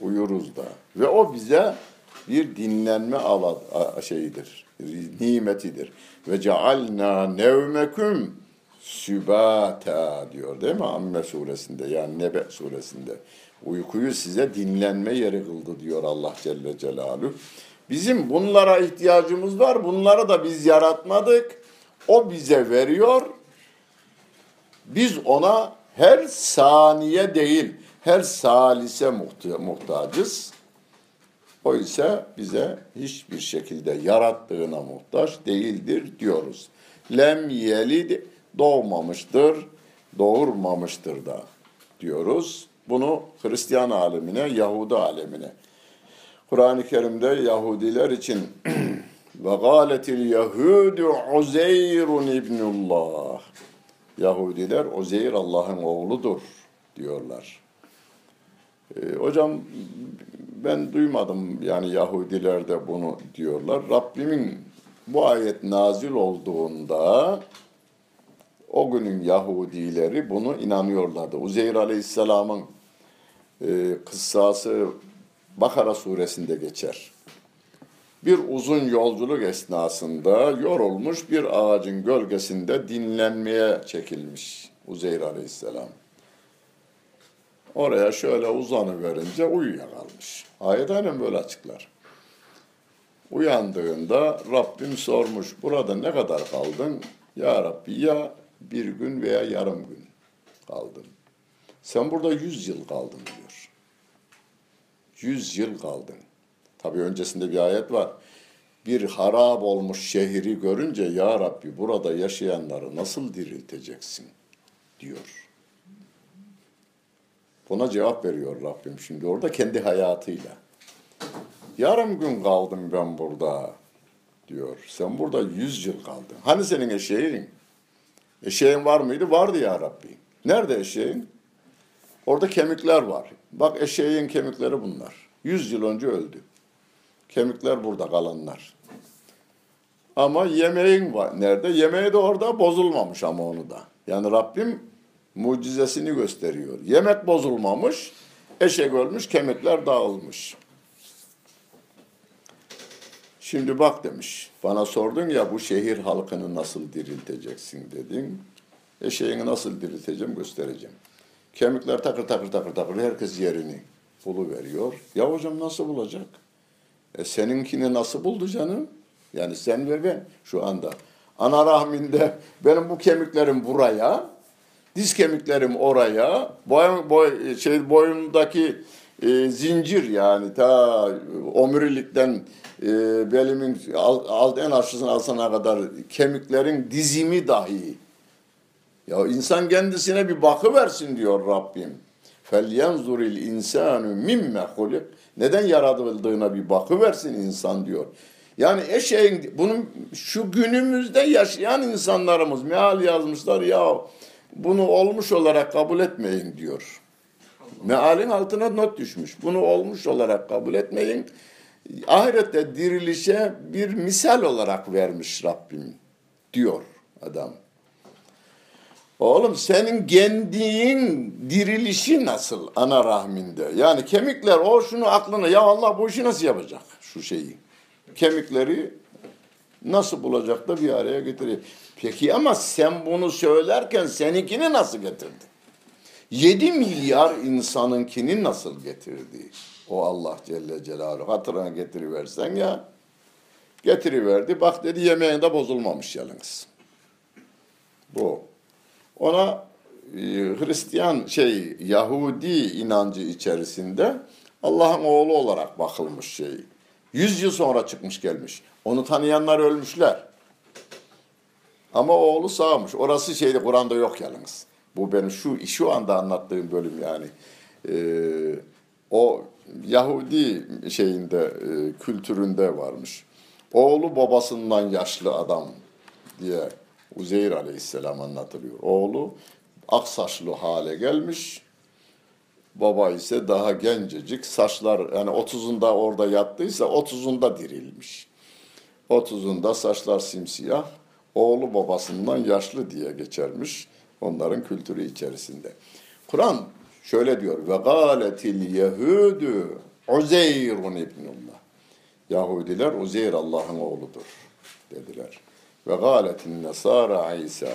S1: uyuruz da. Ve o bize bir dinlenme ala, şeyidir, nimetidir. Ve cealna nevmeküm sübata diyor değil mi Amme suresinde yani Nebe suresinde. Uykuyu size dinlenme yeri kıldı diyor Allah Celle Celaluhu. Bizim bunlara ihtiyacımız var. Bunları da biz yaratmadık. O bize veriyor. Biz ona her saniye değil, her salise muhta muhtacız. O ise bize hiçbir şekilde yarattığına muhtaç değildir diyoruz. Lem yelid doğmamıştır, doğurmamıştır da diyoruz. Bunu Hristiyan alemine, Yahudi alemine. Kur'an-ı Kerim'de Yahudiler için ve gâletil Yahudu Uzeyrun ibnullah. Yahudiler Uzeyr Allah'ın oğludur diyorlar. Ee, hocam ben duymadım yani Yahudiler de bunu diyorlar. Rabbimin bu ayet nazil olduğunda o günün Yahudileri bunu inanıyorlardı. Uzeyr Aleyhisselam'ın e, kıssası Bakara suresinde geçer. Bir uzun yolculuk esnasında yorulmuş bir ağacın gölgesinde dinlenmeye çekilmiş Uzeyr Aleyhisselam. oraya şöyle uzanıverince uyuyakalmış. Ayet aynen böyle açıklar. Uyandığında Rabbim sormuş, burada ne kadar kaldın? Ya Rabbi ya bir gün veya yarım gün kaldım. Sen burada yüz yıl kaldın diyor. Yüz yıl kaldın. Tabii öncesinde bir ayet var. Bir harap olmuş şehri görünce ya Rabbi burada yaşayanları nasıl dirilteceksin diyor. Buna cevap veriyor Rabbim şimdi orada kendi hayatıyla. Yarım gün kaldım ben burada diyor. Sen burada yüz yıl kaldın. Hani senin eşeğin? Eşeğin var mıydı? Vardı ya Rabbi. Nerede eşeğin? Orada kemikler var. Bak eşeğin kemikleri bunlar. Yüz yıl önce öldü. Kemikler burada kalanlar. Ama yemeğin var. Nerede? Yemeği de orada bozulmamış ama onu da. Yani Rabbim mucizesini gösteriyor. Yemek bozulmamış, eşek ölmüş, kemikler dağılmış. Şimdi bak demiş, bana sordun ya bu şehir halkını nasıl dirilteceksin dedin. Eşeğini nasıl dirilteceğim göstereceğim. Kemikler takır takır takır takır herkes yerini bulu veriyor. Ya hocam nasıl bulacak? E seninkini nasıl buldu canım? Yani sen ve ben şu anda. Ana rahminde benim bu kemiklerim buraya, diz kemiklerim oraya, boy, boy, şey boyumdaki e, zincir yani ta omurilikten e, belimin alt, alt en aşağısına alsana kadar kemiklerin dizimi dahi. Ya insan kendisine bir bakı versin diyor Rabbim. Felyenzuril insanu mimme hulik. Neden yaratıldığına bir bakı versin insan diyor. Yani eşeğin bunun şu günümüzde yaşayan insanlarımız meal yazmışlar ya bunu olmuş olarak kabul etmeyin diyor. Mealin altına not düşmüş. Bunu olmuş olarak kabul etmeyin. Ahirette dirilişe bir misal olarak vermiş Rabbim diyor adam. Oğlum senin kendin dirilişi nasıl ana rahminde? Yani kemikler o şunu aklına ya Allah bu işi nasıl yapacak şu şeyi? Kemikleri nasıl bulacak da bir araya getirecek. Peki ama sen bunu söylerken seninkini nasıl getirdin? 7 milyar insanınkini nasıl getirdi? O Allah Celle Celaluhu hatırına getiriversen ya. Getiriverdi. Bak dedi yemeğinde bozulmamış yalnız. Bu. Ona e, Hristiyan şey Yahudi inancı içerisinde Allah'ın oğlu olarak bakılmış şey. Yüz yıl sonra çıkmış gelmiş. Onu tanıyanlar ölmüşler. Ama oğlu sağmış. Orası şeyde Kur'an'da yok yalnız. Bu benim şu şu anda anlattığım bölüm yani. Ee, o Yahudi şeyinde e, kültüründe varmış. Oğlu babasından yaşlı adam diye Uzeyr aleyhisselam anlatılıyor. Oğlu aksaçlı hale gelmiş. Baba ise daha gencecik. Saçlar yani 30'unda orada yattıysa 30'unda dirilmiş. 30'unda saçlar simsiyah. Oğlu babasından yaşlı diye geçermiş onların kültürü içerisinde. Kur'an şöyle diyor. Ve gâletil yehûdü Uzeyrun ibnullah. Yahudiler Uzeyr Allah'ın oğludur dediler. Ve gâletin nesâra İsa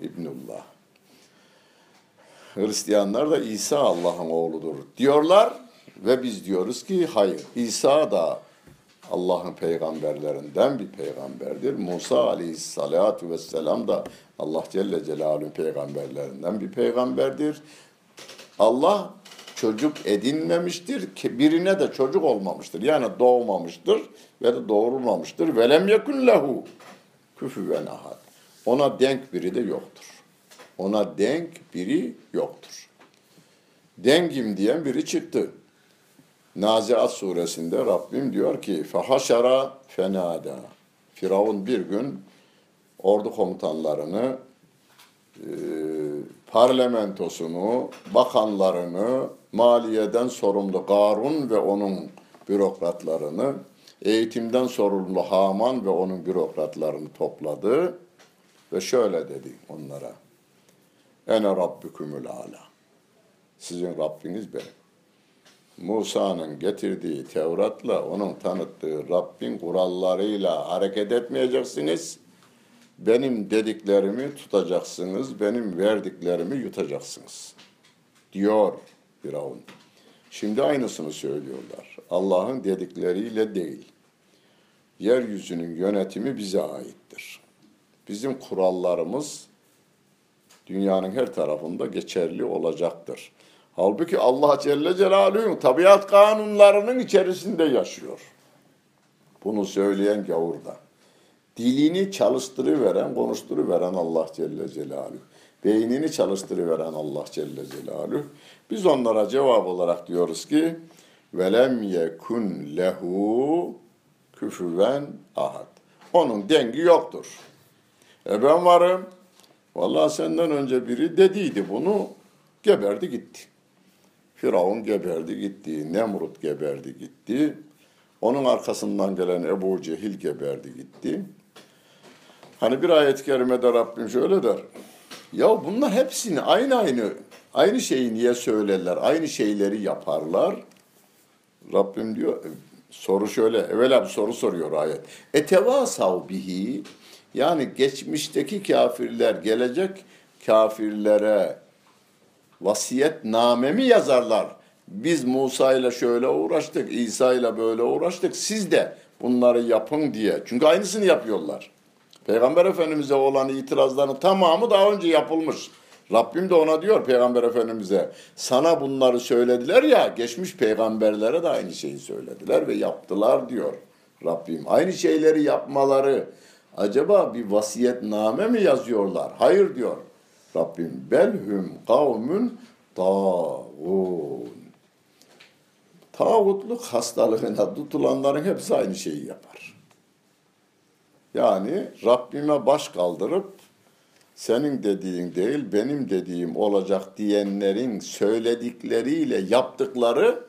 S1: ibnullah. Hristiyanlar da İsa Allah'ın oğludur diyorlar ve biz diyoruz ki hayır. İsa da Allah'ın peygamberlerinden bir peygamberdir. Musa aleyhissalatu vesselam da Allah Celle Celaluhu'nun peygamberlerinden bir peygamberdir. Allah çocuk edinmemiştir. Birine de çocuk olmamıştır. Yani doğmamıştır ve de doğurulmamıştır. Velem yekun lehu küfüven ahad. Ona denk biri de yoktur. Ona denk biri yoktur. Dengim diyen biri çıktı. Naziat suresinde Rabbim diyor ki fahaşara fenada. Firavun bir gün ordu komutanlarını, e, parlamentosunu, bakanlarını, maliyeden sorumlu Garun ve onun bürokratlarını, eğitimden sorumlu Haman ve onun bürokratlarını topladı ve şöyle dedi onlara. Ene Rabbükümül ala. Sizin Rabbiniz benim. Musa'nın getirdiği Tevrat'la onun tanıttığı Rabbin kurallarıyla hareket etmeyeceksiniz. Benim dediklerimi tutacaksınız, benim verdiklerimi yutacaksınız. Diyor Firavun. Şimdi aynısını söylüyorlar. Allah'ın dedikleriyle değil. Yeryüzünün yönetimi bize aittir. Bizim kurallarımız dünyanın her tarafında geçerli olacaktır. Halbuki Allah Celle Celaluhu tabiat kanunlarının içerisinde yaşıyor. Bunu söyleyen gavurda. Dilini çalıştırıveren, konuşturuveren Allah Celle Celaluhu. Beynini çalıştırıveren Allah Celle Celaluhu. Biz onlara cevap olarak diyoruz ki velem yekun lehu küfüven ahad. Onun dengi yoktur. E ben varım. Vallahi senden önce biri dediydi bunu. Geberdi gitti. Firavun geberdi gitti. Nemrut geberdi gitti. Onun arkasından gelen Ebu Cehil geberdi gitti. Hani bir ayet-i kerimede Rabbim şöyle der. Ya bunlar hepsini aynı aynı aynı şeyi niye söylerler? Aynı şeyleri yaparlar. Rabbim diyor soru şöyle evvela bir soru soruyor ayet. Etevasav bihi yani geçmişteki kafirler gelecek kafirlere vasiyet namemi yazarlar. Biz Musa ile şöyle uğraştık, İsa ile böyle uğraştık. Siz de bunları yapın diye. Çünkü aynısını yapıyorlar. Peygamber Efendimiz'e olan itirazların tamamı daha önce yapılmış. Rabbim de ona diyor Peygamber Efendimiz'e sana bunları söylediler ya geçmiş peygamberlere de aynı şeyi söylediler ve yaptılar diyor Rabbim. Aynı şeyleri yapmaları acaba bir vasiyetname mi yazıyorlar? Hayır diyor Rabbim. Belhum kavmün tağun. Tağutluk hastalığına tutulanların hepsi aynı şeyi yapar. Yani Rabbime baş kaldırıp senin dediğin değil benim dediğim olacak diyenlerin söyledikleriyle yaptıkları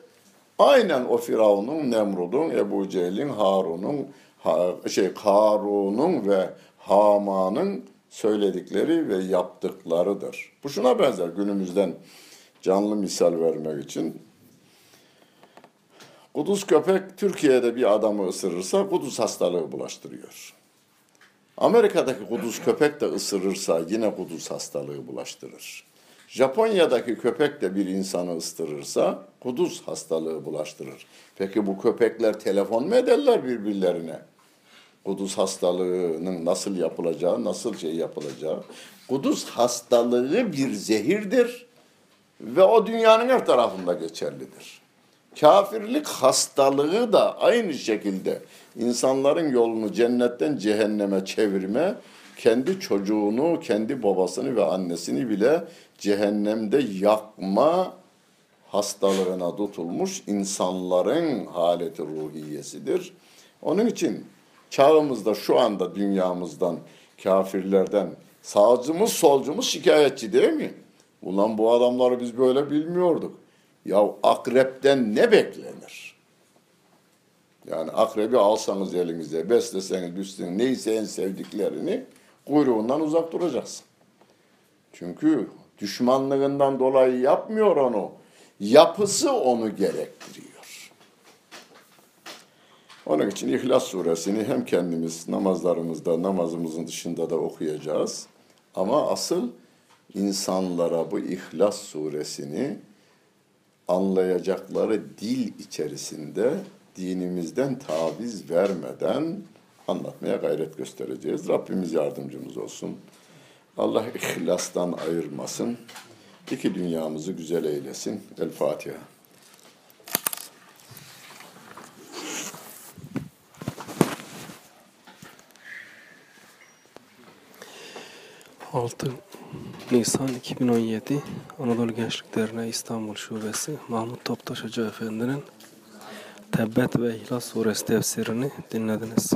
S1: aynen o Firavun'un, Nemrud'un, Ebu Cehil'in, Harun'un, ha, şey Karun'un ve Haman'ın söyledikleri ve yaptıklarıdır. Bu şuna benzer günümüzden canlı misal vermek için. Kuduz köpek Türkiye'de bir adamı ısırırsa kuduz hastalığı bulaştırıyor. Amerika'daki kuduz köpek de ısırırsa yine kuduz hastalığı bulaştırır. Japonya'daki köpek de bir insanı ısırırsa kuduz hastalığı bulaştırır. Peki bu köpekler telefon mu ederler birbirlerine? Kuduz hastalığının nasıl yapılacağı, nasıl şey yapılacağı. Kuduz hastalığı bir zehirdir ve o dünyanın her tarafında geçerlidir. Kafirlik hastalığı da aynı şekilde insanların yolunu cennetten cehenneme çevirme, kendi çocuğunu, kendi babasını ve annesini bile cehennemde yakma hastalığına tutulmuş insanların haleti ruhiyesidir. Onun için çağımızda şu anda dünyamızdan, kafirlerden sağcımız solcumuz şikayetçi değil mi? Ulan bu adamları biz böyle bilmiyorduk. Ya akrepten ne beklenir? Yani akrebi alsanız elinize, besleseniz, üstüne neyse en sevdiklerini kuyruğundan uzak duracaksın. Çünkü düşmanlığından dolayı yapmıyor onu. Yapısı onu gerektiriyor. Onun için İhlas suresini hem kendimiz namazlarımızda, namazımızın dışında da okuyacağız. Ama asıl insanlara bu İhlas suresini anlayacakları dil içerisinde dinimizden taviz vermeden anlatmaya gayret göstereceğiz. Rabbimiz yardımcımız olsun. Allah ihlastan ayırmasın. İki dünyamızı güzel eylesin. El Fatiha.
S2: Altı Nisan 2017 Anadolu Gençlik Derneği İstanbul Şubesi Mahmut Toptaş Hoca Efendi'nin Tebbet ve İhlas Suresi tefsirini dinlediniz.